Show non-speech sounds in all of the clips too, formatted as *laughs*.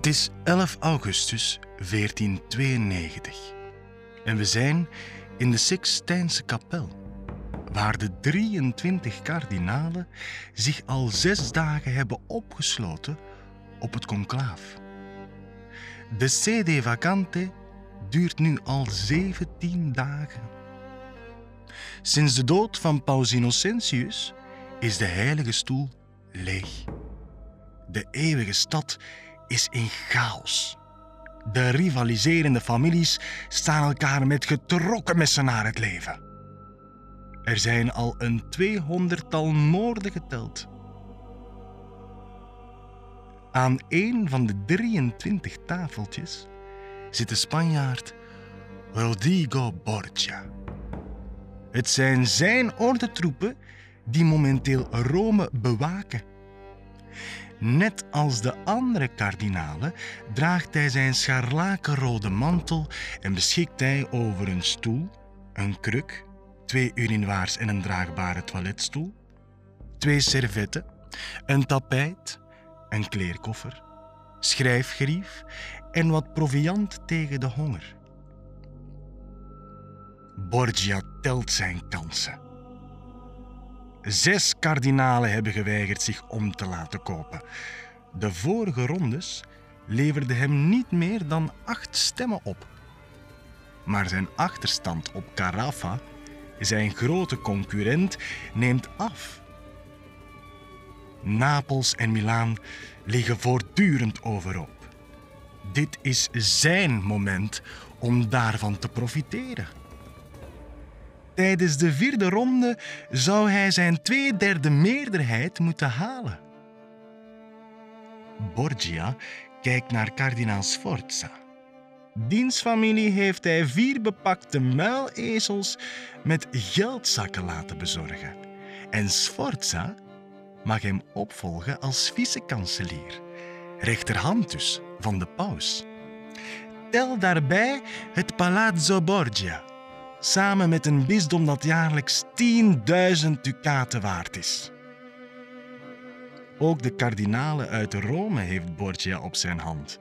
Het is 11 augustus 1492 en we zijn in de Sixtijnse kapel, waar de 23 kardinalen zich al zes dagen hebben opgesloten op het conclaaf. De sede vacante duurt nu al 17 dagen. Sinds de dood van Paus Innocentius is de heilige stoel leeg. De eeuwige stad is in chaos. De rivaliserende families staan elkaar met getrokken messen naar het leven. Er zijn al een tweehonderdtal moorden geteld. Aan een van de 23 tafeltjes zit de Spanjaard Rodrigo Borgia. Het zijn zijn ordentroepen die momenteel Rome bewaken. Net als de andere kardinalen draagt hij zijn scharlakenrode mantel en beschikt hij over een stoel, een kruk, twee urinoirs en een draagbare toiletstoel, twee servetten, een tapijt, een kleerkoffer, schrijfgerief en wat proviand tegen de honger. Borgia telt zijn kansen. Zes kardinalen hebben geweigerd zich om te laten kopen. De vorige rondes leverden hem niet meer dan acht stemmen op. Maar zijn achterstand op Carafa, zijn grote concurrent, neemt af. Napels en Milaan liggen voortdurend overop. Dit is zijn moment om daarvan te profiteren. Tijdens de vierde ronde zou hij zijn tweederde meerderheid moeten halen. Borgia kijkt naar kardinaal Sforza. Diens familie heeft hij vier bepakte muilezels met geldzakken laten bezorgen. En Sforza mag hem opvolgen als vice-kanselier, rechterhand dus van de paus. Tel daarbij het Palazzo Borgia, samen met een bisdom dat jaarlijks 10.000 ducaten waard is. Ook de kardinalen uit Rome heeft Borgia op zijn hand.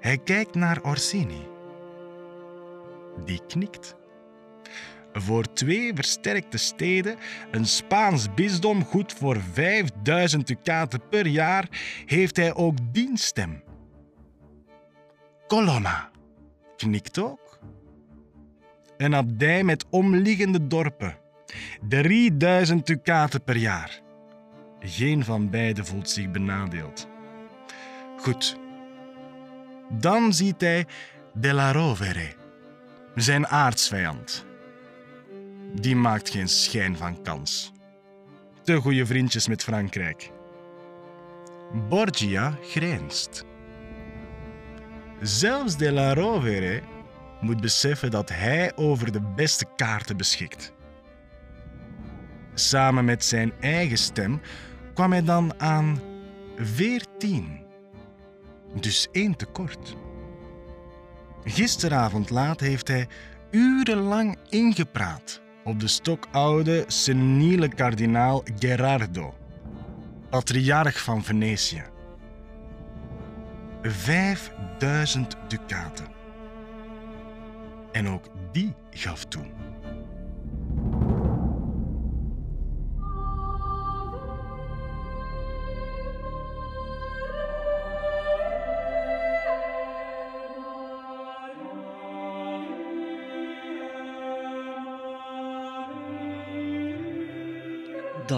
Hij kijkt naar Orsini. Die knikt. Voor twee versterkte steden, een Spaans bisdom goed voor 5000 ducaten per jaar, heeft hij ook dienststem. Colonna knikt ook. Een abdij met omliggende dorpen. 3000 ducaten per jaar. Geen van beiden voelt zich benadeeld. Goed. Dan ziet hij De la Rovere, zijn aardsvijand. Die maakt geen schijn van kans. Te goede vriendjes met Frankrijk. Borgia grijnst. Zelfs De la Rovere moet beseffen dat hij over de beste kaarten beschikt. Samen met zijn eigen stem kwam hij dan aan 14. Dus één tekort. Gisteravond laat heeft hij urenlang ingepraat op de stokoude, seniele kardinaal Gerardo, patriarch van Venetië. Vijfduizend ducaten. En ook die gaf toe.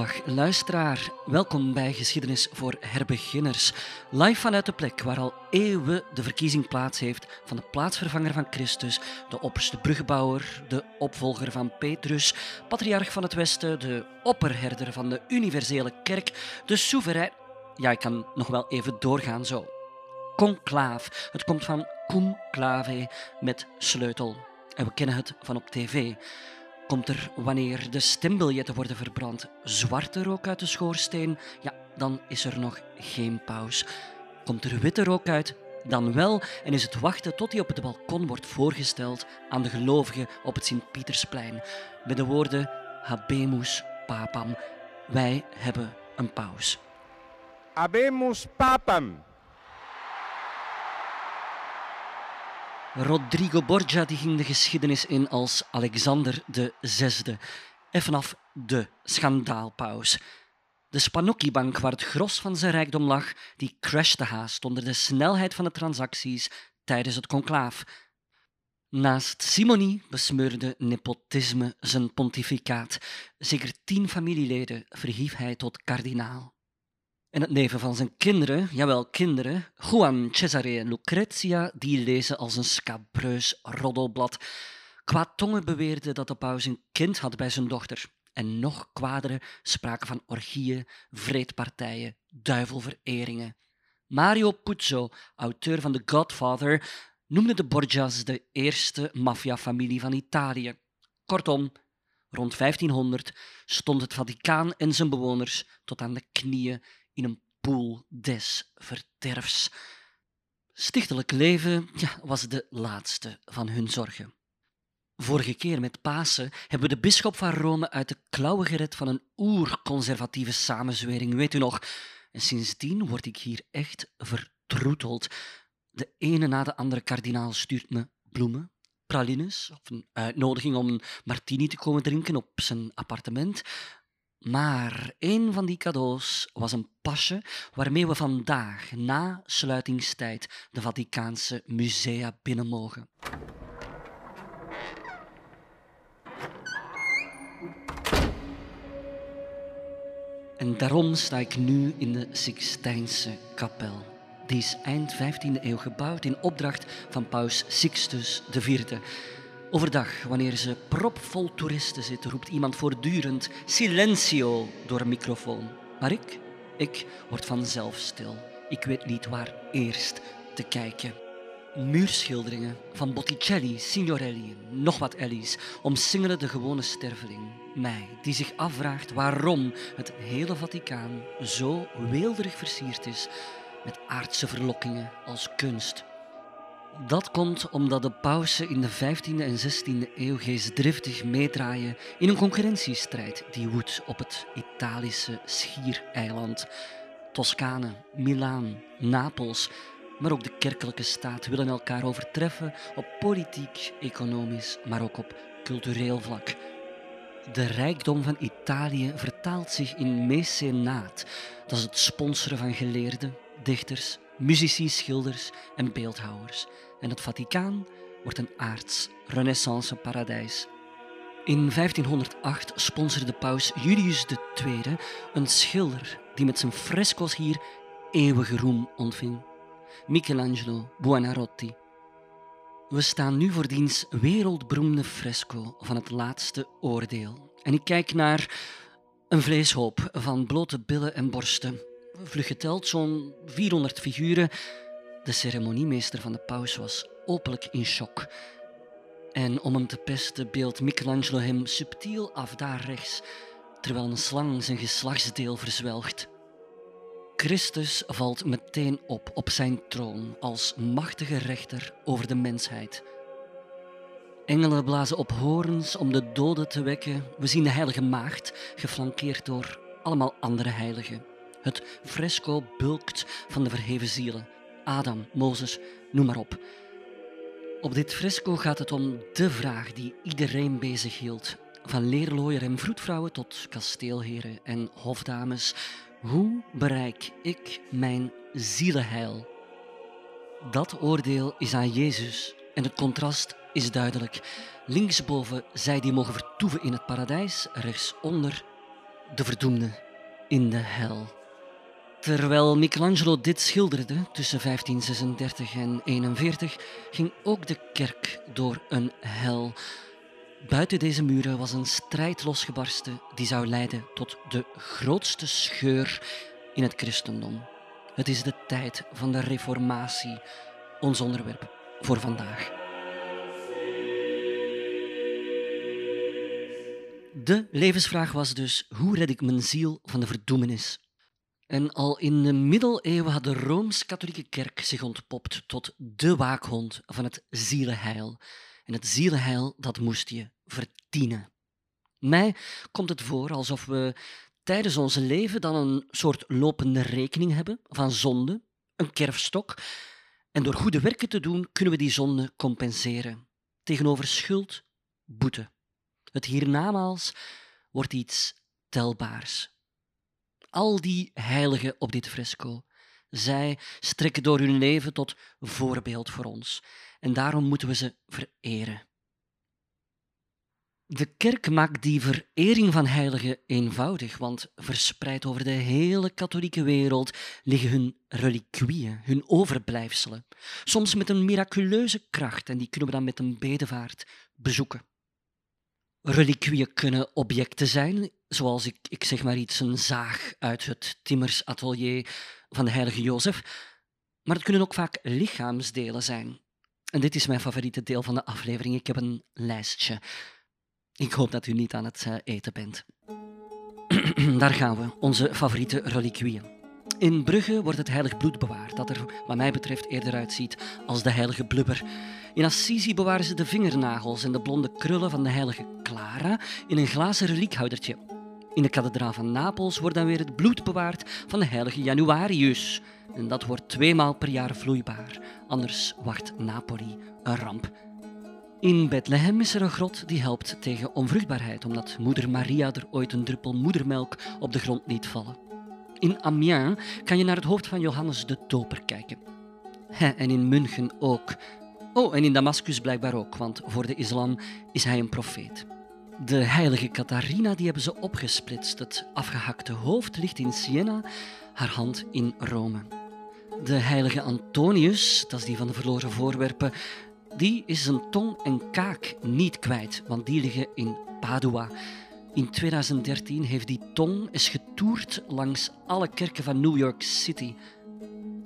Dag luisteraar, welkom bij Geschiedenis voor Herbeginners. Live vanuit de plek waar al eeuwen de verkiezing plaats heeft van de plaatsvervanger van Christus, de opperste bruggebouwer, de opvolger van Petrus, patriarch van het Westen, de opperherder van de universele kerk, de soeverein. Ja, ik kan nog wel even doorgaan zo. Conclaaf. Het komt van cum clave met sleutel. En we kennen het van op tv. Komt er wanneer de stembiljetten worden verbrand zwarte rook uit de schoorsteen, ja, dan is er nog geen paus. Komt er witte rook uit, dan wel en is het wachten tot hij op het balkon wordt voorgesteld aan de gelovigen op het Sint-Pietersplein met de woorden Habemus Papam. Wij hebben een paus. Habemus Papam. Rodrigo Borgia die ging de geschiedenis in als Alexander VI. En vanaf de schandaalpaus. De Spanocchi-bank, waar het gros van zijn rijkdom lag, die crashte haast onder de snelheid van de transacties tijdens het conclaaf. Naast Simonie besmeurde nepotisme zijn pontificaat. Zeker tien familieleden verhief hij tot kardinaal. En het neven van zijn kinderen, jawel kinderen, Juan, Cesare en Lucrezia, die lezen als een scabreus roddelblad. Kwaadtongen beweerden dat de paus een kind had bij zijn dochter. En nog kwadere spraken van orgieën, vreedpartijen, duivelvereringen. Mario Puzo, auteur van The Godfather, noemde de Borgias de eerste maffiafamilie van Italië. Kortom, rond 1500 stond het Vaticaan en zijn bewoners tot aan de knieën in een poel des verderfs. Stichtelijk leven ja, was de laatste van hun zorgen. Vorige keer met Pasen hebben we de bisschop van Rome uit de klauwen gered van een oerconservatieve samenzwering, weet u nog? En sindsdien word ik hier echt vertroeteld. De ene na de andere kardinaal stuurt me bloemen, pralines of een uitnodiging om een martini te komen drinken op zijn appartement. Maar een van die cadeaus was een pasje waarmee we vandaag, na sluitingstijd, de Vaticaanse musea binnen mogen. En daarom sta ik nu in de Sixtijnse kapel. Die is eind 15e eeuw gebouwd in opdracht van paus Sixtus IV. Overdag, wanneer ze propvol toeristen zit, roept iemand voortdurend silencio door een microfoon. Maar ik, ik word vanzelf stil. Ik weet niet waar eerst te kijken. Muurschilderingen van Botticelli, Signorelli nog wat Ellies omsingelen de gewone sterveling. Mij, die zich afvraagt waarom het hele Vaticaan zo weelderig versierd is met aardse verlokkingen als kunst. Dat komt omdat de pausen in de 15e en 16e eeuw geestdriftig meedraaien in een concurrentiestrijd die woedt op het Italische schiereiland. Toscane, Milaan, Napels, maar ook de kerkelijke staat willen elkaar overtreffen op politiek, economisch, maar ook op cultureel vlak. De rijkdom van Italië vertaalt zich in mecenaat. Dat is het sponsoren van geleerden, dichters, muzici, schilders en beeldhouwers. En het Vaticaan wordt een aards renaissance paradijs. In 1508 sponsorde paus Julius II een schilder die met zijn fresco's hier eeuwige roem ontving. Michelangelo Buonarroti. We staan nu voor diens wereldberoemde fresco van het laatste oordeel. En ik kijk naar een vleeshoop van blote billen en borsten. Vlug geteld zo'n 400 figuren. De ceremoniemeester van de paus was openlijk in shock. En om hem te pesten beeldt Michelangelo hem subtiel af daar rechts, terwijl een slang zijn geslachtsdeel verzwelgt. Christus valt meteen op op zijn troon als machtige rechter over de mensheid. Engelen blazen op horens om de doden te wekken. We zien de heilige maagd, geflankeerd door allemaal andere heiligen. Het fresco bulkt van de verheven zielen. Adam, Mozes, noem maar op. Op dit fresco gaat het om de vraag die iedereen bezighield. Van leerlooier en vroedvrouwen tot kasteelheren en hofdames. Hoe bereik ik mijn zielenheil? Dat oordeel is aan Jezus en het contrast is duidelijk. Linksboven zij die mogen vertoeven in het paradijs, rechtsonder de verdoemden in de hel. Terwijl Michelangelo dit schilderde tussen 1536 en 41, ging ook de kerk door een hel. Buiten deze muren was een strijd losgebarsten die zou leiden tot de grootste scheur in het christendom. Het is de tijd van de reformatie, ons onderwerp voor vandaag. De levensvraag was dus: hoe red ik mijn ziel van de verdoemenis? En al in de middeleeuwen had de Rooms-Katholieke Kerk zich ontpopt tot de waakhond van het zielenheil. En het zielenheil, dat moest je verdienen. Mij komt het voor alsof we tijdens ons leven dan een soort lopende rekening hebben van zonde, een kerfstok, En door goede werken te doen, kunnen we die zonde compenseren. Tegenover schuld, boete. Het hiernamaals wordt iets telbaars. Al die heiligen op dit fresco, zij strekken door hun leven tot voorbeeld voor ons. En daarom moeten we ze vereren. De kerk maakt die verering van heiligen eenvoudig, want verspreid over de hele katholieke wereld liggen hun reliquieën, hun overblijfselen, soms met een miraculeuze kracht en die kunnen we dan met een bedevaart bezoeken. Reliquieën kunnen objecten zijn, zoals ik, ik zeg maar iets, een zaag uit het timmersatelier van de heilige Jozef, maar het kunnen ook vaak lichaamsdelen zijn. En dit is mijn favoriete deel van de aflevering. Ik heb een lijstje. Ik hoop dat u niet aan het eh, eten bent. *clears throat* Daar gaan we, onze favoriete reliquieën. In Brugge wordt het heilig bloed bewaard, dat er wat mij betreft eerder uitziet als de heilige blubber. In Assisi bewaren ze de vingernagels en de blonde krullen van de heilige Clara in een glazen reliekhoudertje. In de kathedraal van Napels wordt dan weer het bloed bewaard van de heilige Januarius. En dat wordt tweemaal per jaar vloeibaar, anders wacht Napoli een ramp. In Bethlehem is er een grot die helpt tegen onvruchtbaarheid, omdat moeder Maria er ooit een druppel moedermelk op de grond liet vallen. In Amiens kan je naar het hoofd van Johannes de Doper kijken. en in München ook. Oh, en in Damascus blijkbaar ook, want voor de islam is hij een profeet. De heilige Catharina die hebben ze opgesplitst. Het afgehakte hoofd ligt in Siena, haar hand in Rome. De heilige Antonius, dat is die van de verloren voorwerpen, die is zijn tong en kaak niet kwijt, want die liggen in Padua. In 2013 heeft die tong eens getoerd langs alle kerken van New York City.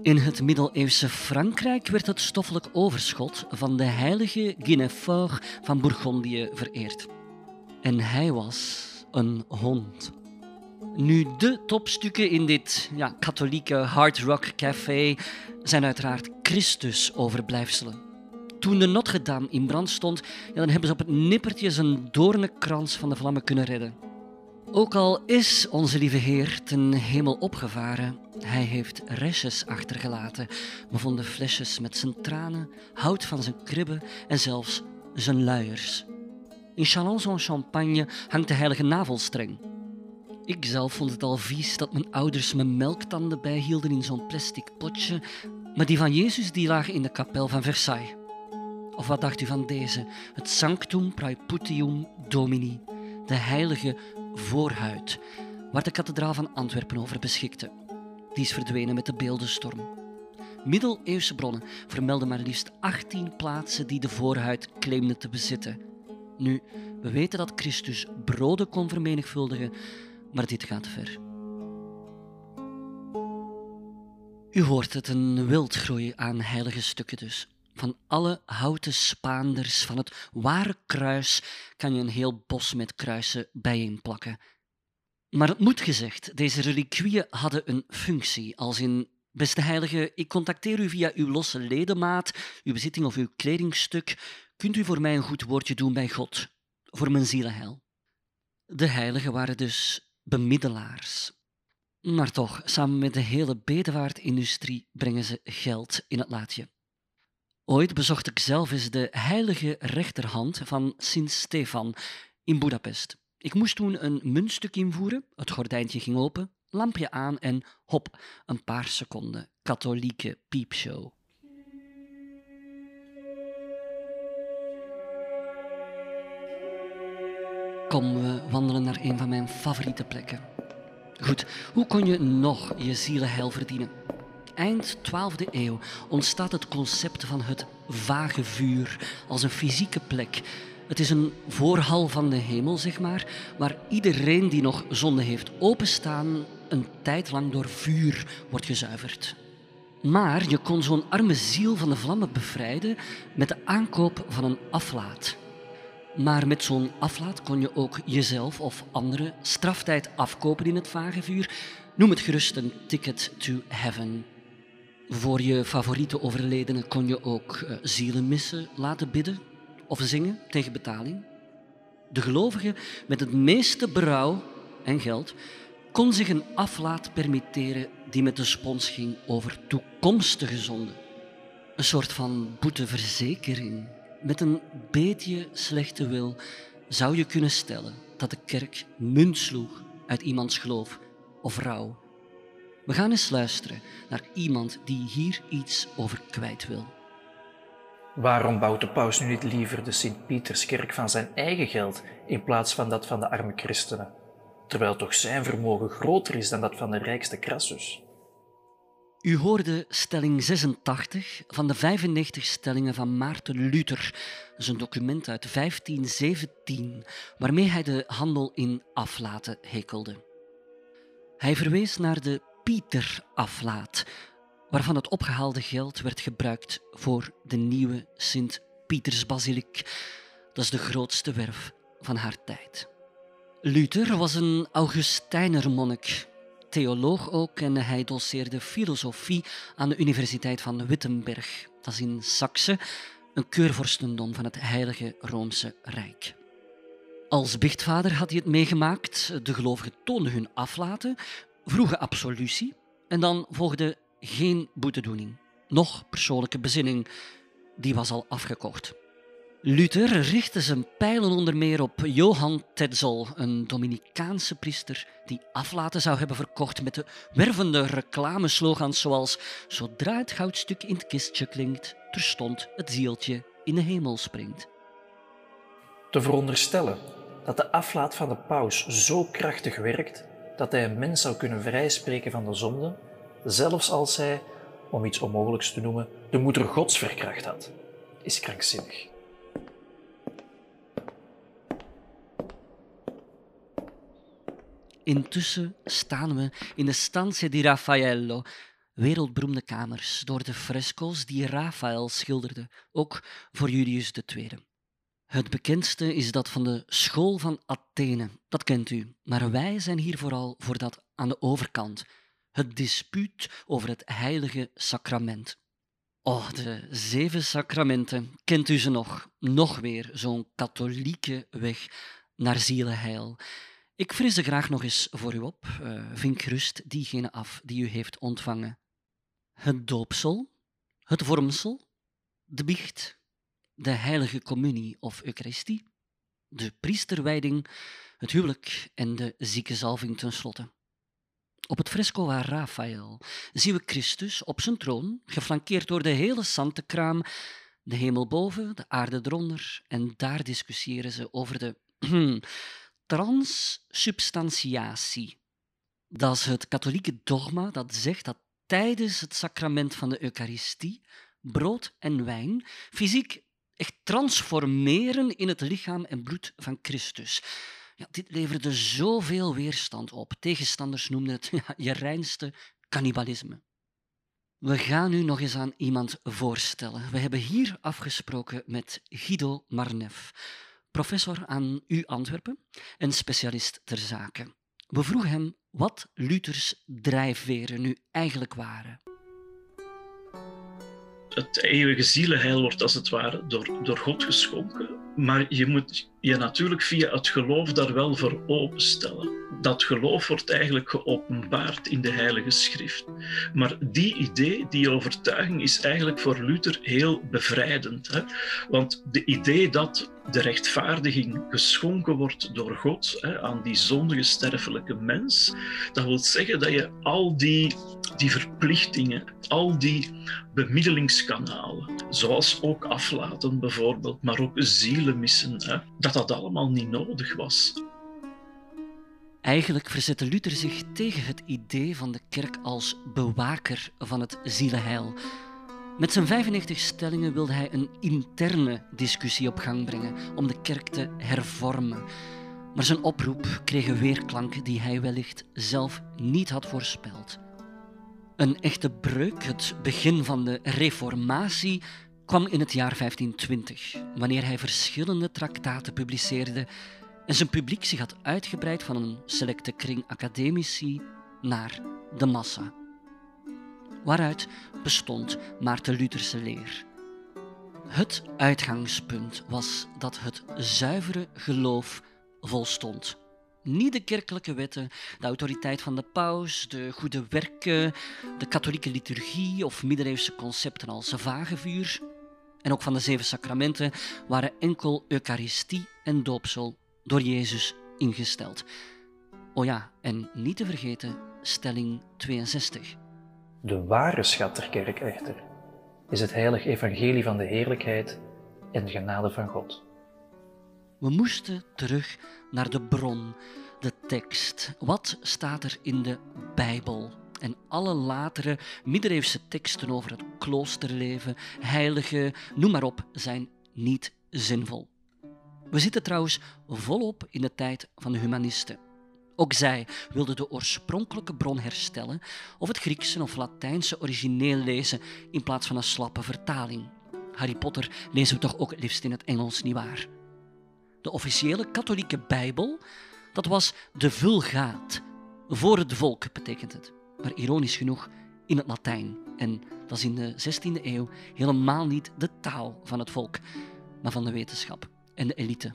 In het middeleeuwse Frankrijk werd het stoffelijk overschot van de heilige Guinefort van Bourgondië vereerd. En hij was een hond. Nu, de topstukken in dit ja, katholieke hard rock café zijn uiteraard Christus overblijfselen. Toen de Notre Dame in brand stond, dan hebben ze op het nippertje zijn doornenkrans van de vlammen kunnen redden. Ook al is onze lieve Heer ten hemel opgevaren, hij heeft restjes achtergelaten. We vonden flesjes met zijn tranen, hout van zijn kribben en zelfs zijn luiers. In Chalons-en-Champagne hangt de heilige navelstreng. Ik zelf vond het al vies dat mijn ouders mijn melktanden bijhielden in zo'n plastic potje, maar die van Jezus die lagen in de kapel van Versailles. Of wat dacht u van deze? Het Sanctum Praeputium Domini, de heilige voorhuid, waar de kathedraal van Antwerpen over beschikte. Die is verdwenen met de beeldenstorm. Middeleeuwse bronnen vermelden maar liefst 18 plaatsen die de voorhuid claimden te bezitten. Nu, we weten dat Christus broden kon vermenigvuldigen, maar dit gaat ver. U hoort het, een wildgroei aan heilige stukken dus. Van alle houten spaanders van het ware kruis kan je een heel bos met kruisen bijeenplakken. Maar het moet gezegd, deze reliquieën hadden een functie, als in Beste heilige, ik contacteer u via uw losse ledemaat, uw bezitting of uw kledingstuk. Kunt u voor mij een goed woordje doen bij God, voor mijn zielenheil? De heiligen waren dus bemiddelaars. Maar toch, samen met de hele bedevaartindustrie brengen ze geld in het laadje. Ooit bezocht ik zelf eens de heilige rechterhand van Sint Stefan in Budapest. Ik moest toen een muntstuk invoeren, het gordijntje ging open, lampje aan en hop, een paar seconden. Katholieke piepshow. Wandelen naar een van mijn favoriete plekken. Goed, hoe kon je nog je zielenheil verdienen? Eind 12e eeuw ontstaat het concept van het vage vuur als een fysieke plek. Het is een voorhal van de hemel, zeg maar, waar iedereen die nog zonde heeft openstaan, een tijd lang door vuur wordt gezuiverd. Maar je kon zo'n arme ziel van de vlammen bevrijden met de aankoop van een aflaat. Maar met zo'n aflaat kon je ook jezelf of anderen straftijd afkopen in het vage vuur. Noem het gerust een ticket to heaven. Voor je favoriete overledene kon je ook uh, zielenmissen laten bidden of zingen tegen betaling. De gelovige met het meeste berouw en geld kon zich een aflaat permitteren die met de spons ging over toekomstige zonden. Een soort van boeteverzekering. Met een beetje slechte wil zou je kunnen stellen dat de kerk munt sloeg uit iemands geloof of rouw. We gaan eens luisteren naar iemand die hier iets over kwijt wil. Waarom bouwt de paus nu niet liever de Sint-Pieterskerk van zijn eigen geld in plaats van dat van de arme christenen? Terwijl toch zijn vermogen groter is dan dat van de rijkste Crassus. U hoorde stelling 86 van de 95 stellingen van Maarten Luther. Dat is een document uit 1517 waarmee hij de handel in aflaten hekelde. Hij verwees naar de Pieteraflaat, waarvan het opgehaalde geld werd gebruikt voor de nieuwe Sint-Pietersbasiliek. Dat is de grootste werf van haar tijd. Luther was een Augustijnermonnik, theoloog ook en hij doseerde filosofie aan de Universiteit van Wittenberg. Dat is in Saxe, een keurvorstendom van het Heilige Roomse Rijk. Als bichtvader had hij het meegemaakt. De gelovigen toonden hun aflaten, vroegen absolutie en dan volgde geen boetedoening, nog persoonlijke bezinning. Die was al afgekocht. Luther richtte zijn pijlen onder meer op Johan Tetzel, een Dominicaanse priester die aflaten zou hebben verkocht met de wervende reclameslogans zoals Zodra het goudstuk in het kistje klinkt, terstond het zieltje in de hemel springt. Te veronderstellen dat de aflaat van de paus zo krachtig werkt dat hij een mens zou kunnen vrijspreken van de zonde, zelfs als hij, om iets onmogelijks te noemen, de moeder gods verkracht had, is krankzinnig. Intussen staan we in de Stanze di Raffaello, wereldberoemde kamers door de fresco's die Raphaël schilderde, ook voor Julius II. Het bekendste is dat van de School van Athene, dat kent u, maar wij zijn hier vooral voor dat aan de overkant, het dispuut over het heilige sacrament. Oh, de zeven sacramenten, kent u ze nog? Nog weer zo'n katholieke weg naar zielenheil. Ik fris ze graag nog eens voor u op. Uh, vink gerust diegene af die u heeft ontvangen. Het doopsel, het vormsel, de biecht, de heilige communie of eucharistie, de priesterwijding, het huwelijk en de ziekenzalving tenslotte. Op het fresco waar Raphaël zien we Christus op zijn troon, geflankeerd door de hele Santekraam, de hemel boven, de aarde eronder, en daar discussiëren ze over de *clears throat* transsubstantiatie. Dat is het katholieke dogma dat zegt dat tijdens het sacrament van de Eucharistie brood en wijn fysiek echt transformeren in het lichaam en bloed van Christus. Ja, dit leverde zoveel weerstand op. Tegenstanders noemden het ja, je reinste cannibalisme. We gaan nu nog eens aan iemand voorstellen. We hebben hier afgesproken met Guido Marnef professor aan U Antwerpen en specialist ter zake. We vroegen hem wat Luthers drijfveren nu eigenlijk waren. Het eeuwige zielenheil wordt als het ware door, door God geschonken, maar je moet je natuurlijk via het geloof daar wel voor openstellen. Dat geloof wordt eigenlijk geopenbaard in de Heilige Schrift. Maar die idee, die overtuiging, is eigenlijk voor Luther heel bevrijdend. Hè? Want de idee dat de rechtvaardiging geschonken wordt door God hè, aan die zondige sterfelijke mens, dat wil zeggen dat je al die, die verplichtingen, al die bemiddelingskanalen, zoals ook aflaten bijvoorbeeld, maar ook hè, dat dat allemaal niet nodig was. Eigenlijk verzette Luther zich tegen het idee van de kerk als bewaker van het zielenheil. Met zijn 95 stellingen wilde hij een interne discussie op gang brengen om de kerk te hervormen. Maar zijn oproep kreeg een weerklank die hij wellicht zelf niet had voorspeld. Een echte breuk, het begin van de reformatie, kwam in het jaar 1520, wanneer hij verschillende traktaten publiceerde en zijn publiek zich had uitgebreid van een selecte kring academici naar de massa. Waaruit bestond Maarten Lutherse leer. Het uitgangspunt was dat het zuivere geloof volstond. Niet de kerkelijke wetten, de autoriteit van de paus, de goede werken, de katholieke liturgie of middeleeuwse concepten als vagevuur. En ook van de zeven sacramenten waren enkel Eucharistie en doopsel door Jezus ingesteld. Oh ja, en niet te vergeten stelling 62. De ware schat der kerk echter is het heilig evangelie van de heerlijkheid en genade van God. We moesten terug naar de bron, de tekst. Wat staat er in de Bijbel? En alle latere middeleeuwse teksten over het kloosterleven, heilige, noem maar op, zijn niet zinvol. We zitten trouwens volop in de tijd van de humanisten. Ook zij wilden de oorspronkelijke bron herstellen of het Griekse of Latijnse origineel lezen in plaats van een slappe vertaling. Harry Potter lezen we toch ook liefst in het Engels, nietwaar? De officiële katholieke Bijbel, dat was de Vulgaat. Voor het volk betekent het. Maar ironisch genoeg in het Latijn. En dat is in de 16e eeuw helemaal niet de taal van het volk, maar van de wetenschap en de elite.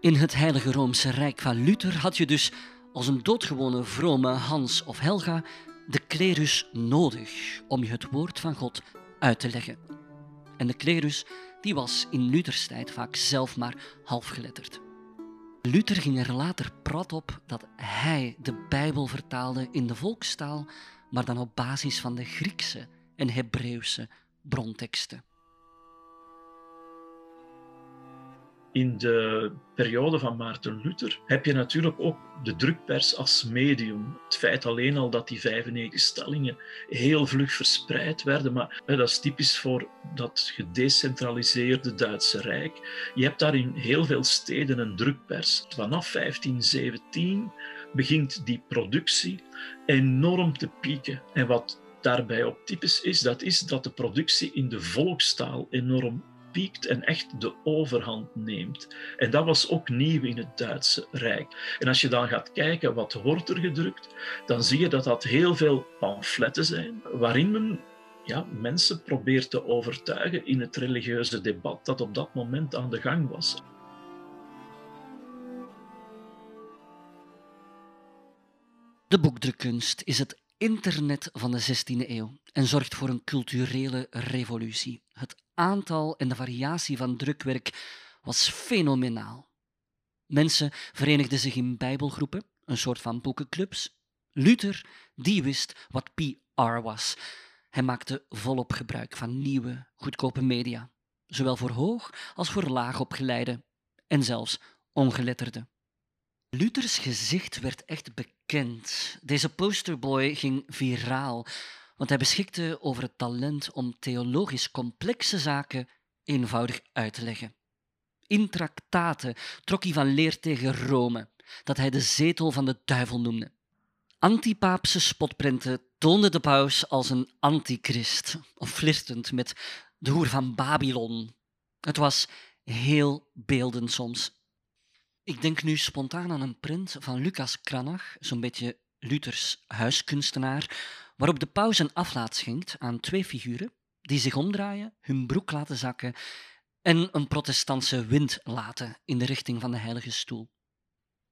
In het Heilige Roomse Rijk van Luther had je dus als een doodgewone vrome Hans of Helga de klerus nodig om je het woord van God uit te leggen. En de klerus die was in Luthers tijd vaak zelf maar halfgeletterd. Luther ging er later prat op dat hij de Bijbel vertaalde in de volkstaal, maar dan op basis van de Griekse en Hebreeuwse bronteksten. In de periode van Maarten Luther heb je natuurlijk ook de drukpers als medium. Het feit alleen al dat die 95 stellingen heel vlug verspreid werden, maar dat is typisch voor dat gedecentraliseerde Duitse Rijk. Je hebt daar in heel veel steden een drukpers. Vanaf 1517 begint die productie enorm te pieken. En wat daarbij op typisch is, dat is dat de productie in de volkstaal enorm piekt en echt de overhand neemt. En dat was ook nieuw in het Duitse Rijk. En als je dan gaat kijken wat wordt er gedrukt, dan zie je dat dat heel veel pamfletten zijn, waarin men ja, mensen probeert te overtuigen in het religieuze debat dat op dat moment aan de gang was. De boekdrukkunst is het internet van de 16e eeuw en zorgt voor een culturele revolutie. Het aantal en de variatie van drukwerk was fenomenaal. Mensen verenigden zich in bijbelgroepen, een soort van boekenclubs. Luther, die wist wat PR was. Hij maakte volop gebruik van nieuwe, goedkope media, zowel voor hoog als voor laag opgeleide en zelfs ongeletterden. Luthers gezicht werd echt bekend. Deze posterboy ging viraal, want hij beschikte over het talent om theologisch complexe zaken eenvoudig uit te leggen. In traktaten trok hij van leer tegen Rome, dat hij de zetel van de duivel noemde. Antipaapse spotprenten toonden de paus als een antichrist, of flirtend met de hoer van Babylon. Het was heel beeldend soms. Ik denk nu spontaan aan een print van Lucas Cranach, zo'n beetje Luthers huiskunstenaar, waarop de paus een aflaat schenkt aan twee figuren die zich omdraaien, hun broek laten zakken en een protestantse wind laten in de richting van de heilige stoel.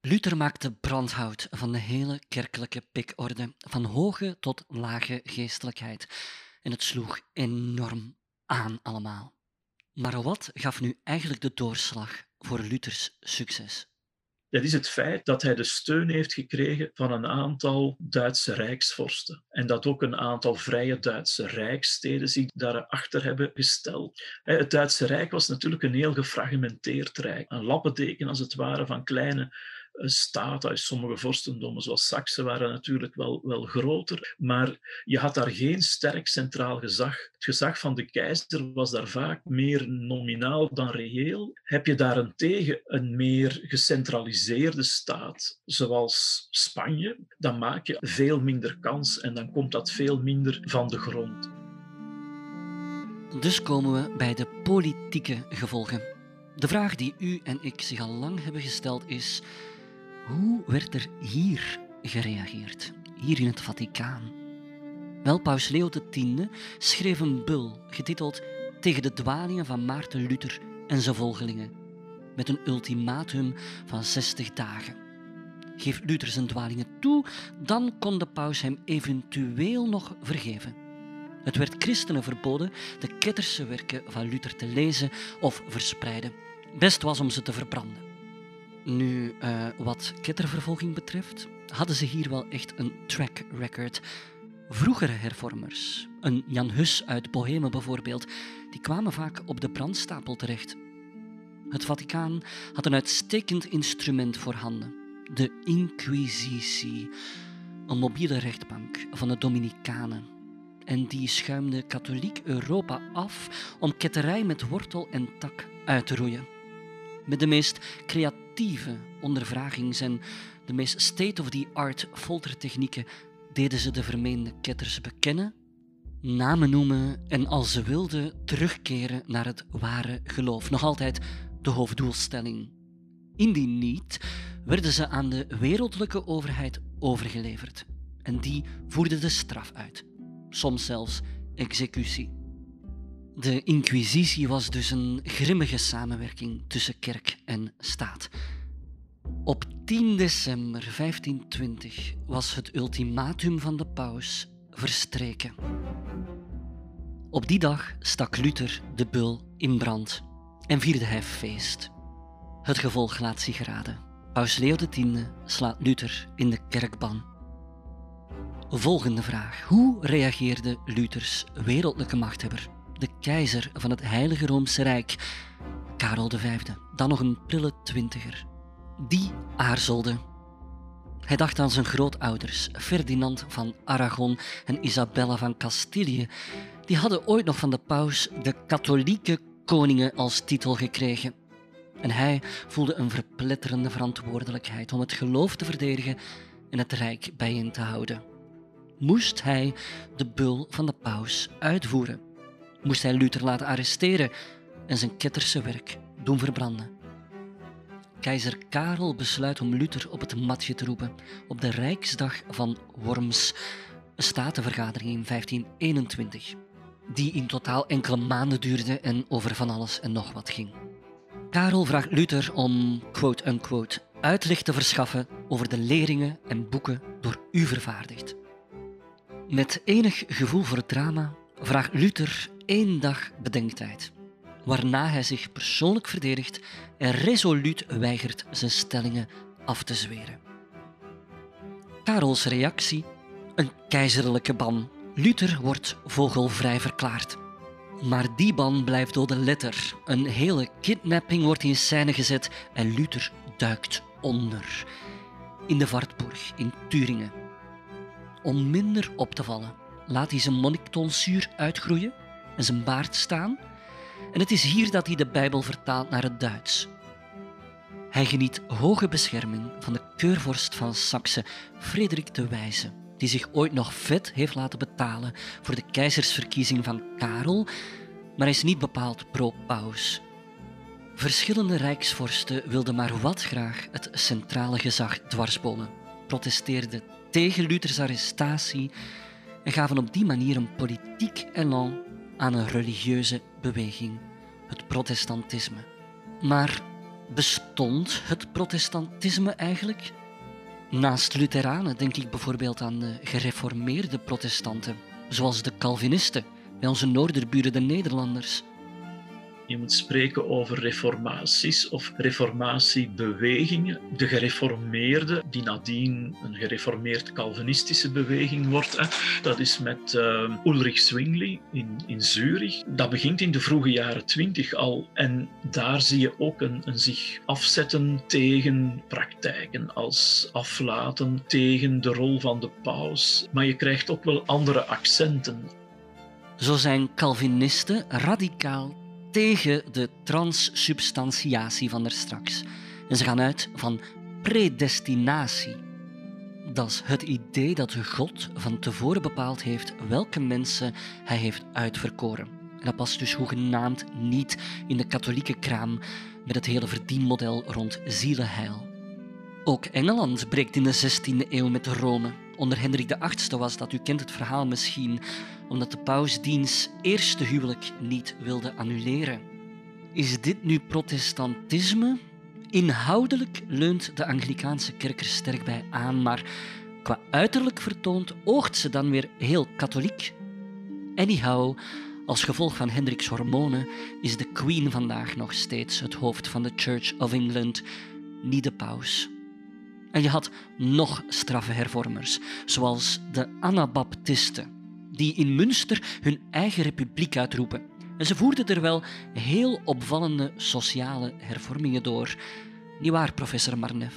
Luther maakte brandhout van de hele kerkelijke pikorde, van hoge tot lage geestelijkheid. En het sloeg enorm aan allemaal. Maar wat gaf nu eigenlijk de doorslag voor Luthers succes? Dat is het feit dat hij de steun heeft gekregen van een aantal Duitse rijksvorsten. En dat ook een aantal vrije Duitse rijkssteden zich daarachter hebben gesteld. Het Duitse Rijk was natuurlijk een heel gefragmenteerd rijk. Een lappendeken als het ware van kleine staten, sommige vorstendommen zoals Saxe waren natuurlijk wel, wel groter, maar je had daar geen sterk centraal gezag. Het gezag van de keizer was daar vaak meer nominaal dan reëel. Heb je daarentegen een meer gecentraliseerde staat, zoals Spanje, dan maak je veel minder kans en dan komt dat veel minder van de grond. Dus komen we bij de politieke gevolgen. De vraag die u en ik zich al lang hebben gesteld is: hoe werd er hier gereageerd, hier in het Vaticaan? Wel, paus Leo X schreef een bul getiteld Tegen de dwalingen van Maarten Luther en zijn volgelingen, met een ultimatum van 60 dagen. geeft Luther zijn dwalingen toe, dan kon de paus hem eventueel nog vergeven. Het werd christenen verboden de ketterse werken van Luther te lezen of verspreiden. Best was om ze te verbranden. Nu, uh, wat kettervervolging betreft, hadden ze hier wel echt een track record. Vroegere hervormers, een Jan Hus uit Bohemen bijvoorbeeld, die kwamen vaak op de brandstapel terecht. Het Vaticaan had een uitstekend instrument voorhanden, de Inquisitie, een mobiele rechtbank van de Dominicanen. En die schuimde katholiek Europa af om ketterij met wortel en tak uit te roeien. Met de meest creatieve ondervragings en de meest state-of-the-art foltertechnieken deden ze de vermeende ketters bekennen, namen noemen en als ze wilden terugkeren naar het ware geloof. Nog altijd de hoofddoelstelling. Indien niet, werden ze aan de wereldlijke overheid overgeleverd. En die voerde de straf uit, soms zelfs executie. De Inquisitie was dus een grimmige samenwerking tussen kerk en staat. Op 10 december 1520 was het ultimatum van de paus verstreken. Op die dag stak Luther de bul in brand en vierde hij feest. Het gevolg laat zich raden. Paus Leo X slaat Luther in de kerkban. Volgende vraag. Hoe reageerde Luthers wereldlijke machthebber, de keizer van het Heilige Roomse Rijk, Karel V, dan nog een prille twintiger? Die aarzelde. Hij dacht aan zijn grootouders, Ferdinand van Aragon en Isabella van Castilië. Die hadden ooit nog van de paus de katholieke koningen als titel gekregen. En hij voelde een verpletterende verantwoordelijkheid om het geloof te verdedigen en het rijk bijeen te houden. Moest hij de bul van de paus uitvoeren? Moest hij Luther laten arresteren en zijn ketterse werk doen verbranden? Keizer Karel besluit om Luther op het matje te roepen op de Rijksdag van Worms, een statenvergadering in 1521 die in totaal enkele maanden duurde en over van alles en nog wat ging. Karel vraagt Luther om, quote-unquote, uitleg te verschaffen over de leringen en boeken door u vervaardigd. Met enig gevoel voor drama vraagt Luther één dag bedenktijd, waarna hij zich persoonlijk verdedigt en resoluut weigert zijn stellingen af te zweren. Karels reactie? Een keizerlijke ban Luther wordt vogelvrij verklaard. Maar die ban blijft door de letter. Een hele kidnapping wordt in scène gezet en Luther duikt onder. In de Wartburg in Turingen. Om minder op te vallen laat hij zijn monniktonsuur uitgroeien en zijn baard staan. En het is hier dat hij de Bijbel vertaalt naar het Duits. Hij geniet hoge bescherming van de keurvorst van Saxe, Frederik de Wijze die zich ooit nog vet heeft laten betalen voor de keizersverkiezing van Karel, maar hij is niet bepaald pro-paus. Verschillende rijksvorsten wilden maar wat graag het centrale gezag dwarsbomen, protesteerden tegen Luthers arrestatie en gaven op die manier een politiek elan aan een religieuze beweging, het protestantisme. Maar bestond het protestantisme eigenlijk? Naast Lutheranen denk ik bijvoorbeeld aan de gereformeerde protestanten, zoals de Calvinisten bij onze noorderburen de Nederlanders. Je moet spreken over reformaties of reformatiebewegingen. De gereformeerde, die nadien een gereformeerd Calvinistische beweging wordt, hè, dat is met uh, Ulrich Zwingli in, in Zurich. Dat begint in de vroege jaren twintig al. En daar zie je ook een, een zich afzetten tegen praktijken als aflaten, tegen de rol van de paus. Maar je krijgt ook wel andere accenten. Zo zijn Calvinisten radicaal tegen de transsubstantiatie van er straks. En ze gaan uit van predestinatie. Dat is het idee dat God van tevoren bepaald heeft welke mensen hij heeft uitverkoren. En dat past dus hoegenaamd niet in de katholieke kraam met het hele verdienmodel rond zielenheil. Ook Engeland breekt in de 16e eeuw met Rome. Onder Hendrik VIII was dat, u kent het verhaal misschien, omdat de paus diens eerste huwelijk niet wilde annuleren. Is dit nu protestantisme? Inhoudelijk leunt de Anglikaanse kerk er sterk bij aan, maar qua uiterlijk vertoont oogt ze dan weer heel katholiek. Anyhow, als gevolg van Hendricks hormonen is de Queen vandaag nog steeds het hoofd van de Church of England, niet de paus. En je had nog straffe hervormers, zoals de Anabaptisten, die in Münster hun eigen republiek uitroepen. En ze voerden er wel heel opvallende sociale hervormingen door. Niet waar, professor Marnev?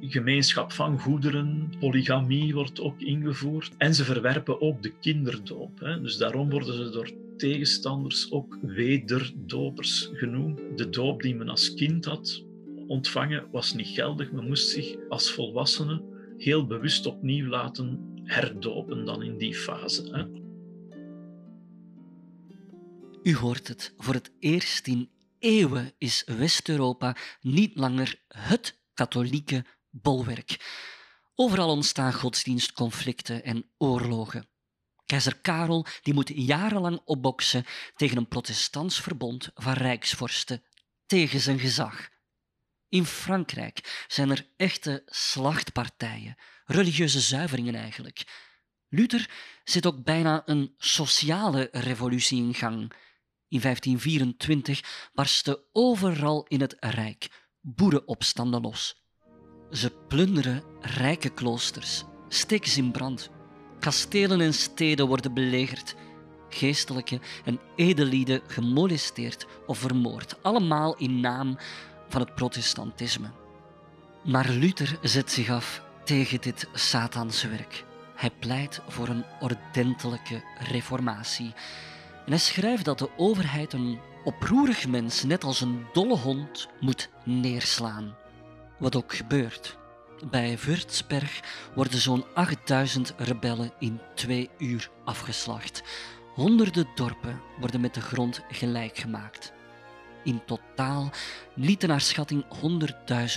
Gemeenschap van goederen, polygamie wordt ook ingevoerd. En ze verwerpen ook de kinderdoop. Hè. Dus daarom worden ze door tegenstanders ook wederdopers genoemd. De doop die men als kind had ontvangen was niet geldig. Men moest zich als volwassene heel bewust opnieuw laten herdopen dan in die fase. Hè. U hoort het, voor het eerst in eeuwen is West-Europa niet langer het katholieke bolwerk. Overal ontstaan godsdienstconflicten en oorlogen. Keizer Karel die moet jarenlang opboksen tegen een protestants verbond van rijksvorsten tegen zijn gezag. In Frankrijk zijn er echte slachtpartijen, religieuze zuiveringen eigenlijk. Luther zet ook bijna een sociale revolutie in gang. In 1524 barsten overal in het Rijk boerenopstanden los. Ze plunderen rijke kloosters, steken ze in brand. Kastelen en steden worden belegerd. Geestelijke en edellieden gemolesteerd of vermoord, allemaal in naam van het protestantisme. Maar Luther zet zich af tegen dit Sataanse werk. Hij pleit voor een ordentelijke reformatie. En hij schrijft dat de overheid een oproerig mens, net als een dolle hond, moet neerslaan. Wat ook gebeurt. Bij Würzberg worden zo'n 8000 rebellen in twee uur afgeslacht. Honderden dorpen worden met de grond gelijk gemaakt. In totaal lieten naar schatting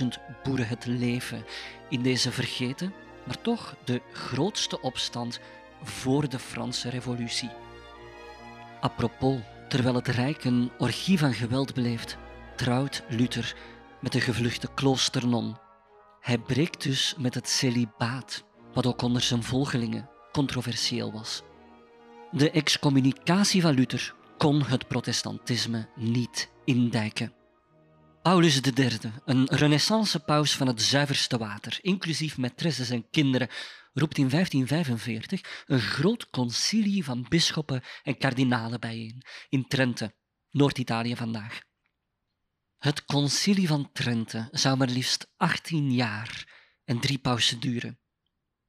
100.000 boeren het leven in deze vergeten, maar toch de grootste opstand voor de Franse Revolutie. Apropos, terwijl het Rijk een orgie van geweld beleeft, trouwt Luther met de gevluchte kloosternon. Hij breekt dus met het celibaat, wat ook onder zijn volgelingen controversieel was. De excommunicatie van Luther kon het protestantisme niet indijken. Paulus III, een renaissance-paus van het zuiverste water, inclusief maîtresses en kinderen, roept in 1545 een groot concilie van bisschoppen en kardinalen bijeen in Trente, Noord-Italië vandaag. Het concilie van Trente zou maar liefst 18 jaar en drie pausen duren.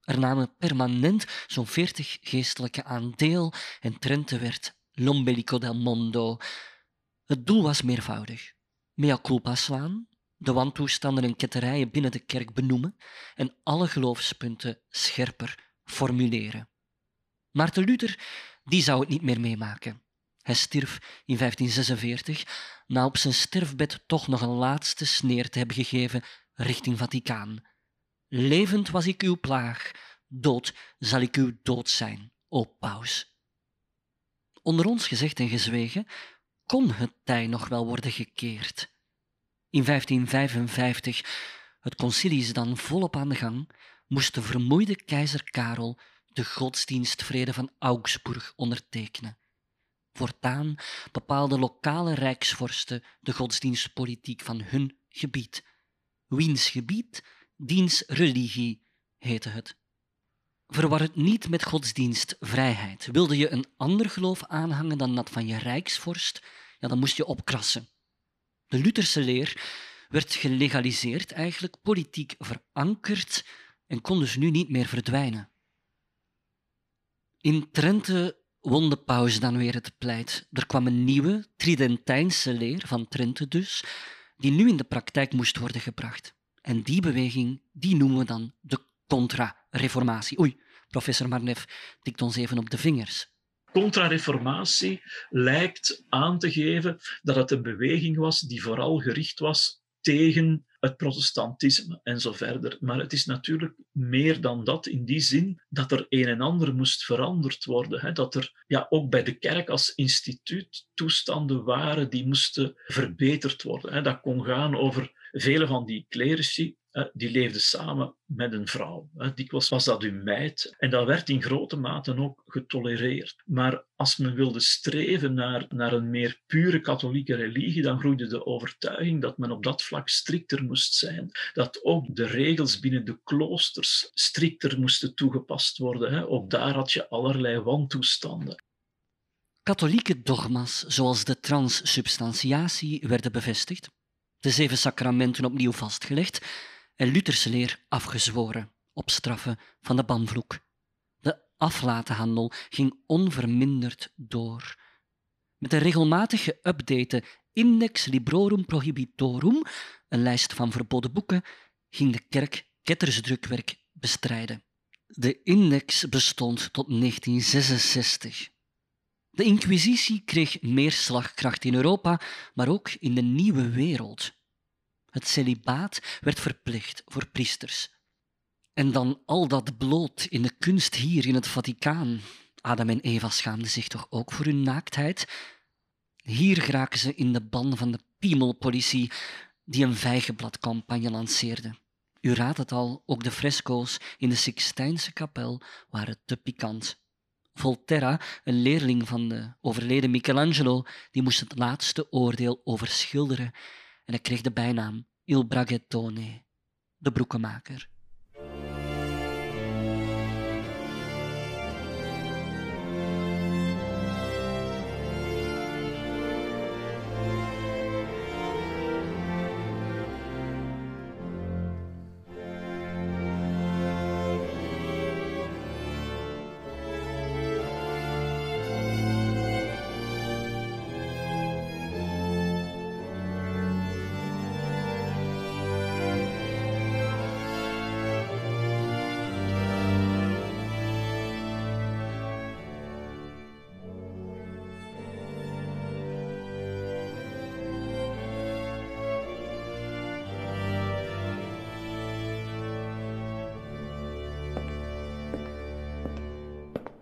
Er namen permanent zo'n 40 geestelijke aan deel en Trente werd l'ombelico del mondo. Het doel was meervoudig. Mea culpa slaan, de wantoestanden en ketterijen binnen de kerk benoemen en alle geloofspunten scherper formuleren. Maarten Luther die zou het niet meer meemaken. Hij stierf in 1546, na op zijn sterfbed toch nog een laatste sneer te hebben gegeven richting Vaticaan. Levend was ik uw plaag, dood zal ik uw dood zijn, o paus. Onder ons gezegd en gezwegen, kon het tij nog wel worden gekeerd. In 1555, het concilie is dan volop aan de gang, moest de vermoeide keizer Karel de godsdienstvrede van Augsburg ondertekenen. Voortaan bepaalden lokale rijksvorsten de godsdienstpolitiek van hun gebied. Wiens gebied, diens religie, heette het. Verwar het niet met godsdienstvrijheid. Wilde je een ander geloof aanhangen dan dat van je rijksvorst, ja, dan moest je opkrassen. De Lutherse leer werd gelegaliseerd, eigenlijk politiek verankerd en kon dus nu niet meer verdwijnen. In Trente won de paus dan weer het pleit. Er kwam een nieuwe, Tridentijnse leer, van Trente dus, die nu in de praktijk moest worden gebracht. En die beweging, die noemen we dan de contra-reformatie. Oei, professor Marnev tikt ons even op de vingers. Contra-reformatie lijkt aan te geven dat het een beweging was die vooral gericht was tegen het protestantisme en zo verder. Maar het is natuurlijk meer dan dat in die zin dat er een en ander moest veranderd worden. Hè? Dat er ja, ook bij de kerk als instituut toestanden waren die moesten verbeterd worden. Hè? Dat kon gaan over vele van die clerici die leefden samen met een vrouw. Dikwijls was dat hun meid. En dat werd in grote mate ook getolereerd. Maar als men wilde streven naar, naar een meer pure katholieke religie, dan groeide de overtuiging dat men op dat vlak strikter moest zijn. Dat ook de regels binnen de kloosters strikter moesten toegepast worden. Ook daar had je allerlei wantoestanden. Katholieke dogma's, zoals de transsubstantiatie, werden bevestigd, de zeven sacramenten opnieuw vastgelegd en Luthers leer afgezworen op straffen van de banvloek. De aflatenhandel ging onverminderd door. Met een regelmatig geüpdate Index Librorum Prohibitorum, een lijst van verboden boeken, ging de kerk kettersdrukwerk bestrijden. De index bestond tot 1966. De Inquisitie kreeg meer slagkracht in Europa, maar ook in de nieuwe wereld. Het celibaat werd verplicht voor priesters. En dan al dat bloot in de kunst hier in het Vaticaan. Adam en Eva schaamden zich toch ook voor hun naaktheid? Hier geraken ze in de ban van de piemelpolitie die een vijgenbladcampagne lanceerde. U raadt het al, ook de fresco's in de Sixtijnse kapel waren te pikant. Volterra, een leerling van de overleden Michelangelo, die moest het laatste oordeel over schilderen en hij kreeg de bijnaam Il Braghettone, de broekenmaker.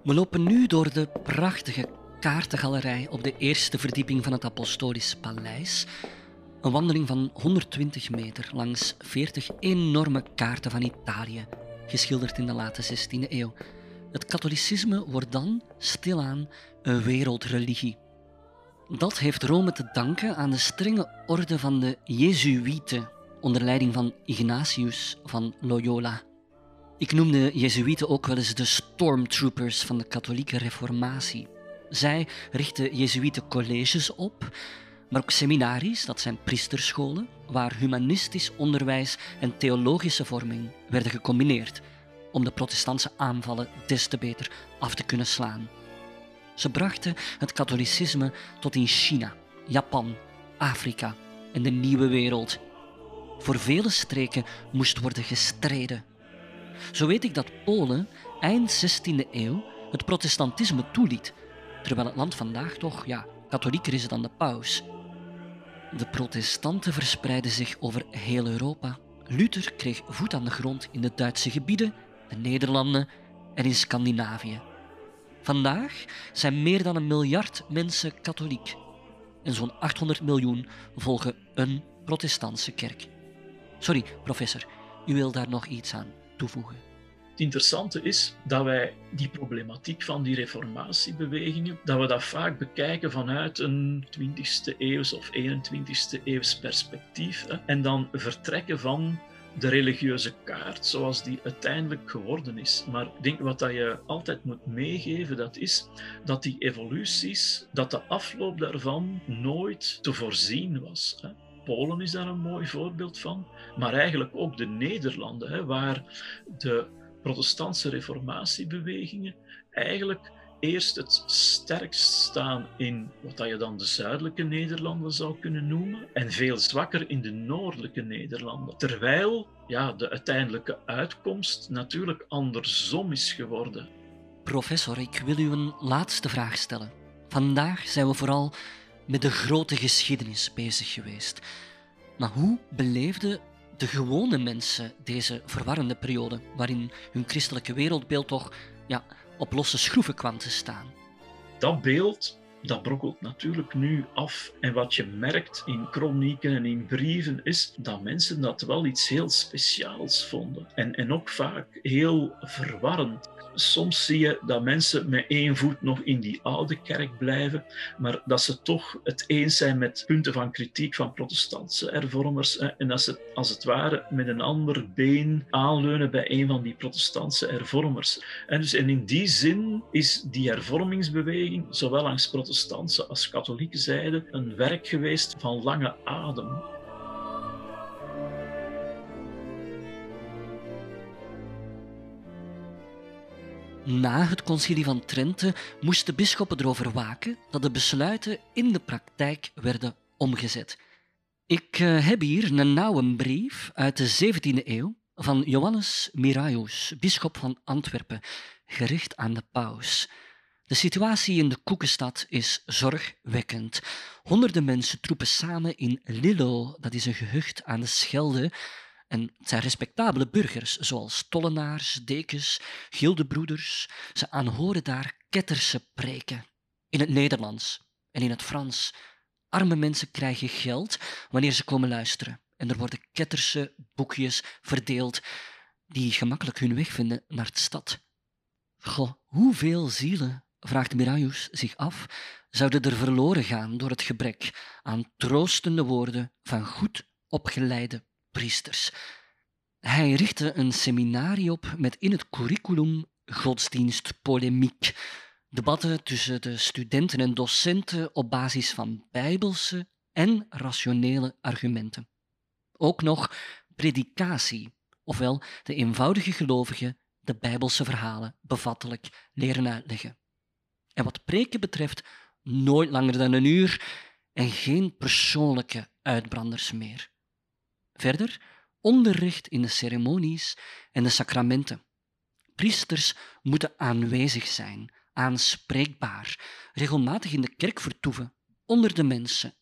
We lopen nu door de prachtige kaartengalerij op de eerste verdieping van het Apostolisch Paleis. Een wandeling van 120 meter langs 40 enorme kaarten van Italië, geschilderd in de late 16e eeuw. Het katholicisme wordt dan stilaan een wereldreligie. Dat heeft Rome te danken aan de strenge orde van de Jezuïeten onder leiding van Ignatius van Loyola. Ik noem de Jezuïeten ook wel eens de stormtroopers van de katholieke reformatie. Zij richten Jezuïeten colleges op, maar ook seminaries, dat zijn priesterscholen, waar humanistisch onderwijs en theologische vorming werden gecombineerd om de protestantse aanvallen des te beter af te kunnen slaan. Ze brachten het katholicisme tot in China, Japan, Afrika en de nieuwe wereld. Voor vele streken moest worden gestreden zo weet ik dat Polen eind 16e eeuw het protestantisme toeliet, terwijl het land vandaag toch ja, katholieker is dan de paus. De protestanten verspreidden zich over heel Europa. Luther kreeg voet aan de grond in de Duitse gebieden, de Nederlanden en in Scandinavië. Vandaag zijn meer dan een miljard mensen katholiek en zo'n 800 miljoen volgen een protestantse kerk. Sorry, professor, u wil daar nog iets aan Het interessante is dat wij die problematiek van die reformatiebewegingen, dat we dat vaak bekijken vanuit een 20e eeuws of 21e eeuws perspectief. En dan vertrekken van de religieuze kaart zoals die uiteindelijk geworden is. Maar ik denk wat dat je altijd moet meegeven, dat is dat die evoluties, dat de afloop daarvan nooit te voorzien was. Hè. Polen is daar een mooi voorbeeld van, maar eigenlijk ook de Nederlanden, hè, waar de protestantse reformatiebewegingen eigenlijk eerst het sterkst staan in wat je dan de zuidelijke Nederlanden zou kunnen noemen, en veel zwakker in de noordelijke Nederlanden. Terwijl ja, de uiteindelijke uitkomst natuurlijk andersom is geworden. Professor, ik wil u een laatste vraag stellen. Vandaag zijn we vooral met de grote geschiedenis bezig geweest. Maar hoe beleefde de gewone mensen deze verwarrende periode, waarin hun christelijke wereldbeeld toch ja, op losse schroeven kwam te staan? Dat beeld dat brokkelt natuurlijk nu af. En wat je merkt in chronieken en in brieven is dat mensen dat wel iets heel speciaals vonden. En, en ook vaak heel verwarrend soms zie je dat mensen met één voet nog in die oude kerk blijven, maar dat ze toch het eens zijn met punten van kritiek van protestantse hervormers en dat ze als het ware met een ander been aanleunen bij een van die protestantse hervormers. En, dus, en in die zin is die hervormingsbeweging, zowel langs protestantse als katholieke zijde, een werk geweest van lange adem. Na het concilie van Trente moesten bisschoppen erover waken dat de besluiten in de praktijk werden omgezet. Ik uh, heb hier een nauwe brief uit de 17e eeuw van Johannes Miraius, bisschop van Antwerpen, gericht aan de paus. De situatie in de Koekenstad is zorgwekkend. Honderden mensen troepen samen in Lillo, dat is een gehucht aan de Schelde, en het zijn respectabele burgers, zoals tollenaars, dekens, gildebroeders. Ze aanhoren daar ketterse preken. In het Nederlands en in het Frans. Arme mensen krijgen geld wanneer ze komen luisteren. En er worden ketterse boekjes verdeeld die gemakkelijk hun weg vinden naar de stad. Goh, hoeveel zielen, vraagt Miraius zich af, zouden er verloren gaan door het gebrek aan troostende woorden van goed opgeleide priesters. Hij richtte een seminarie op met in het curriculum godsdienstpolemiek. Debatten tussen de studenten en docenten op basis van bijbelse en rationele argumenten. Ook nog predikatie, ofwel de eenvoudige gelovigen de bijbelse verhalen bevattelijk leren uitleggen. En wat preken betreft, nooit langer dan een uur en geen persoonlijke uitbranders meer. Verder onderricht in de ceremonies en de sacramenten. Priesters moeten aanwezig zijn, aanspreekbaar, regelmatig in de kerk vertoeven, onder de mensen.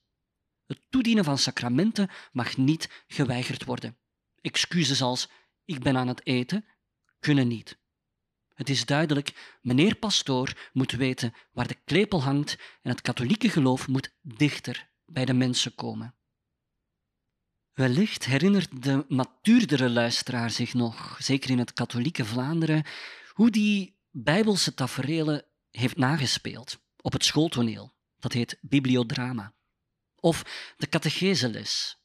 Het toedienen van sacramenten mag niet geweigerd worden. Excuses als ik ben aan het eten kunnen niet. Het is duidelijk, meneer pastoor moet weten waar de klepel hangt en het katholieke geloof moet dichter bij de mensen komen. Wellicht herinnert de matuurdere luisteraar zich nog, zeker in het katholieke Vlaanderen, hoe die bijbelse taferelen heeft nagespeeld op het schooltoneel. Dat heet bibliodrama. Of de catecheseles.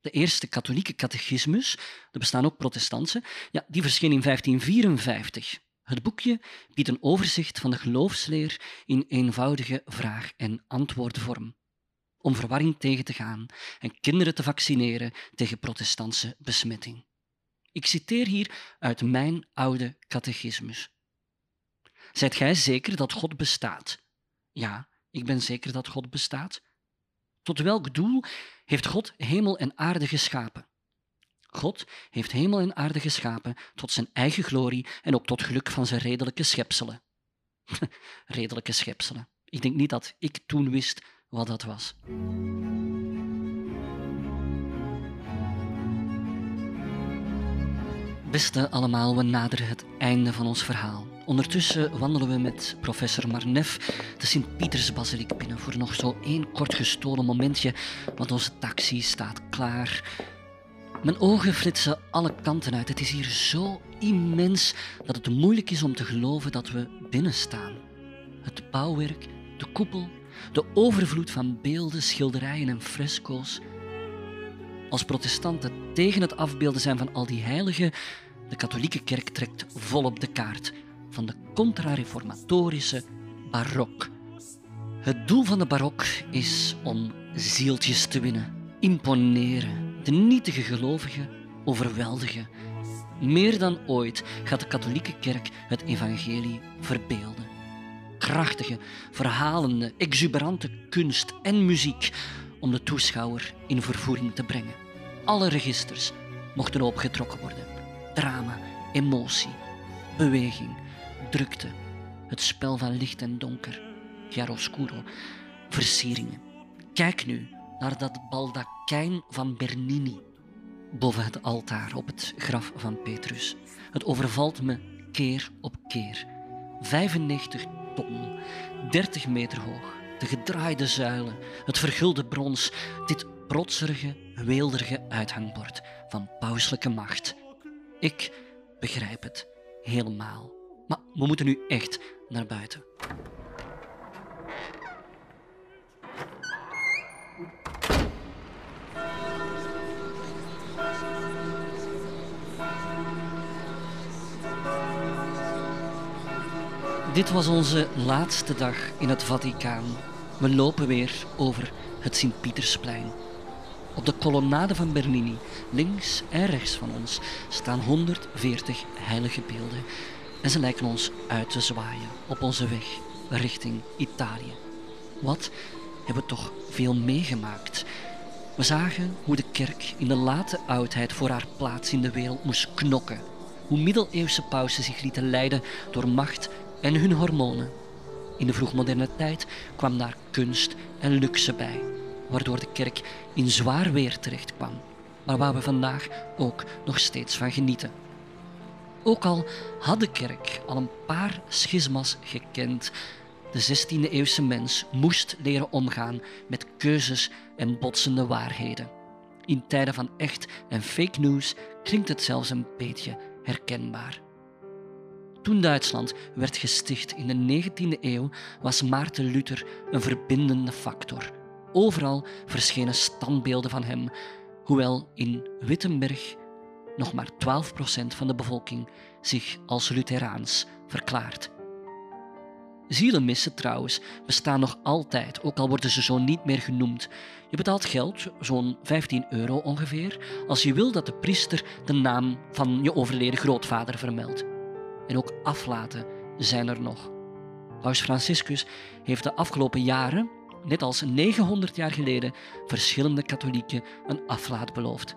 De eerste katholieke catechismus, er bestaan ook protestantse, ja, die verscheen in 1554. Het boekje biedt een overzicht van de geloofsleer in eenvoudige vraag- en antwoordvorm om verwarring tegen te gaan en kinderen te vaccineren tegen protestantse besmetting. Ik citeer hier uit mijn oude catechismus. Zijt gij zeker dat God bestaat? Ja, ik ben zeker dat God bestaat. Tot welk doel heeft God hemel en aarde geschapen? God heeft hemel en aarde geschapen tot zijn eigen glorie en ook tot geluk van zijn redelijke schepselen. *laughs* redelijke schepselen. Ik denk niet dat ik toen wist wat dat was. Beste allemaal, we naderen het einde van ons verhaal. Ondertussen wandelen we met professor Marnef de Sint-Pietersbasiliek binnen voor nog zo één kort gestolen momentje, want onze taxi staat klaar. Mijn ogen flitsen alle kanten uit. Het is hier zo immens dat het moeilijk is om te geloven dat we binnen staan. Het bouwwerk, de koepel, de overvloed van beelden, schilderijen en fresco's. Als protestanten tegen het afbeelden zijn van al die heiligen, de katholieke kerk trekt volop de kaart van de contra-reformatorische barok. Het doel van de barok is om zieltjes te winnen, imponeren, de nietige gelovigen overweldigen. Meer dan ooit gaat de katholieke kerk het evangelie verbeelden krachtige, verhalende, exuberante kunst en muziek om de toeschouwer in vervoering te brengen. Alle registers mochten opgetrokken worden. Drama, emotie, beweging, drukte, het spel van licht en donker, chiaroscuro, versieringen. Kijk nu naar dat baldakijn van Bernini. boven het altaar op het graf van Petrus. Het overvalt me keer op keer. 95 ton, 30 meter hoog, de gedraaide zuilen, het vergulde brons, dit protserige, weelderige uithangbord van pauselijke macht. Ik begrijp het helemaal. Maar we moeten nu echt naar buiten. Dit was onze laatste dag in het Vaticaan. We lopen weer over het Sint-Pietersplein. Op de kolonnade van Bernini, links en rechts van ons, staan 140 heilige beelden. En ze lijken ons uit te zwaaien op onze weg richting Italië. Wat hebben we toch veel meegemaakt? We zagen hoe de kerk in de late oudheid voor haar plaats in de wereld moest knokken. Hoe middeleeuwse pausen zich lieten leiden door macht en hun hormonen. In de vroegmoderne tijd kwam daar kunst en luxe bij, waardoor de kerk in zwaar weer terecht kwam, maar waar we vandaag ook nog steeds van genieten. Ook al had de kerk al een paar schismas gekend, de 16e eeuwse mens moest leren omgaan met keuzes en botsende waarheden. In tijden van echt en fake news klinkt het zelfs een beetje herkenbaar. Toen Duitsland werd gesticht in de 19e eeuw, was Maarten Luther een verbindende factor. Overal verschenen standbeelden van hem, hoewel in Wittenberg nog maar 12% van de bevolking zich als Lutheraans verklaart. Zielenmissen trouwens bestaan nog altijd, ook al worden ze zo niet meer genoemd. Je betaalt geld, zo'n 15 euro ongeveer, als je wil dat de priester de naam van je overleden grootvader vermeldt en ook aflaten zijn er nog. Paus Franciscus heeft de afgelopen jaren, net als 900 jaar geleden, verschillende katholieken een aflaat beloofd.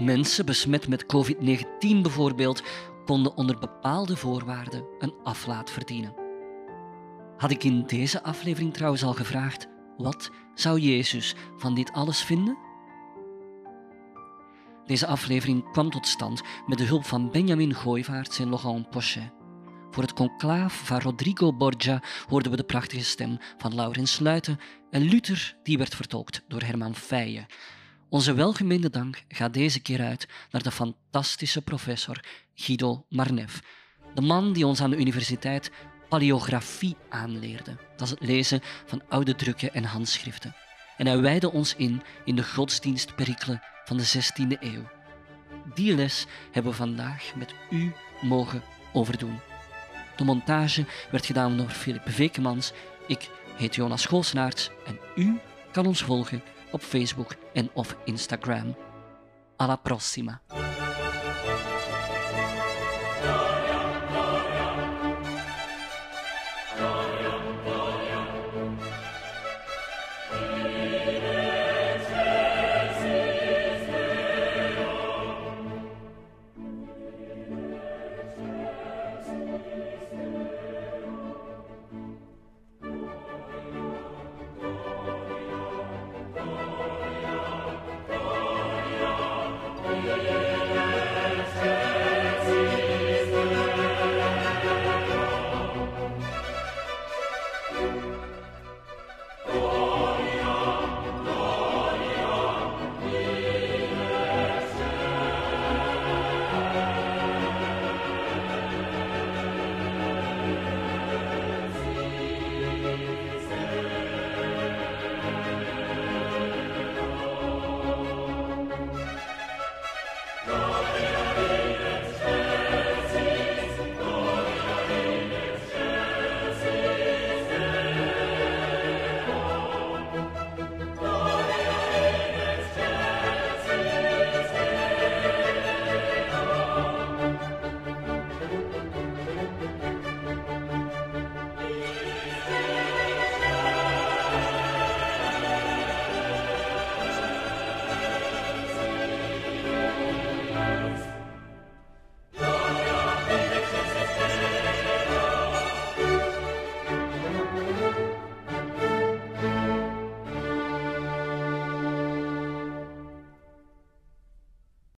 Mensen besmet met COVID-19 bijvoorbeeld konden onder bepaalde voorwaarden een aflaat verdienen. Had ik in deze aflevering trouwens al gevraagd: wat zou Jezus van dit alles vinden? Deze aflevering kwam tot stand met de hulp van Benjamin Gooivaerts en Laurent Pochet. Voor het conclaaf van Rodrigo Borgia hoorden we de prachtige stem van Laurens Sluiten en Luther die werd vertolkt door Herman Feijen. Onze welgemeende dank gaat deze keer uit naar de fantastische professor Guido Marnef, de man die ons aan de universiteit paleografie aanleerde. Dat is het lezen van oude drukken en handschriften. En hij wijde ons in in de godsdienstperikelen van de 16e eeuw. Die les hebben we vandaag met u mogen overdoen. De montage werd gedaan door Filip Vekemans. Ik heet Jonas Goosnaerts en u kan ons volgen op Facebook en of Instagram. Alla prossima!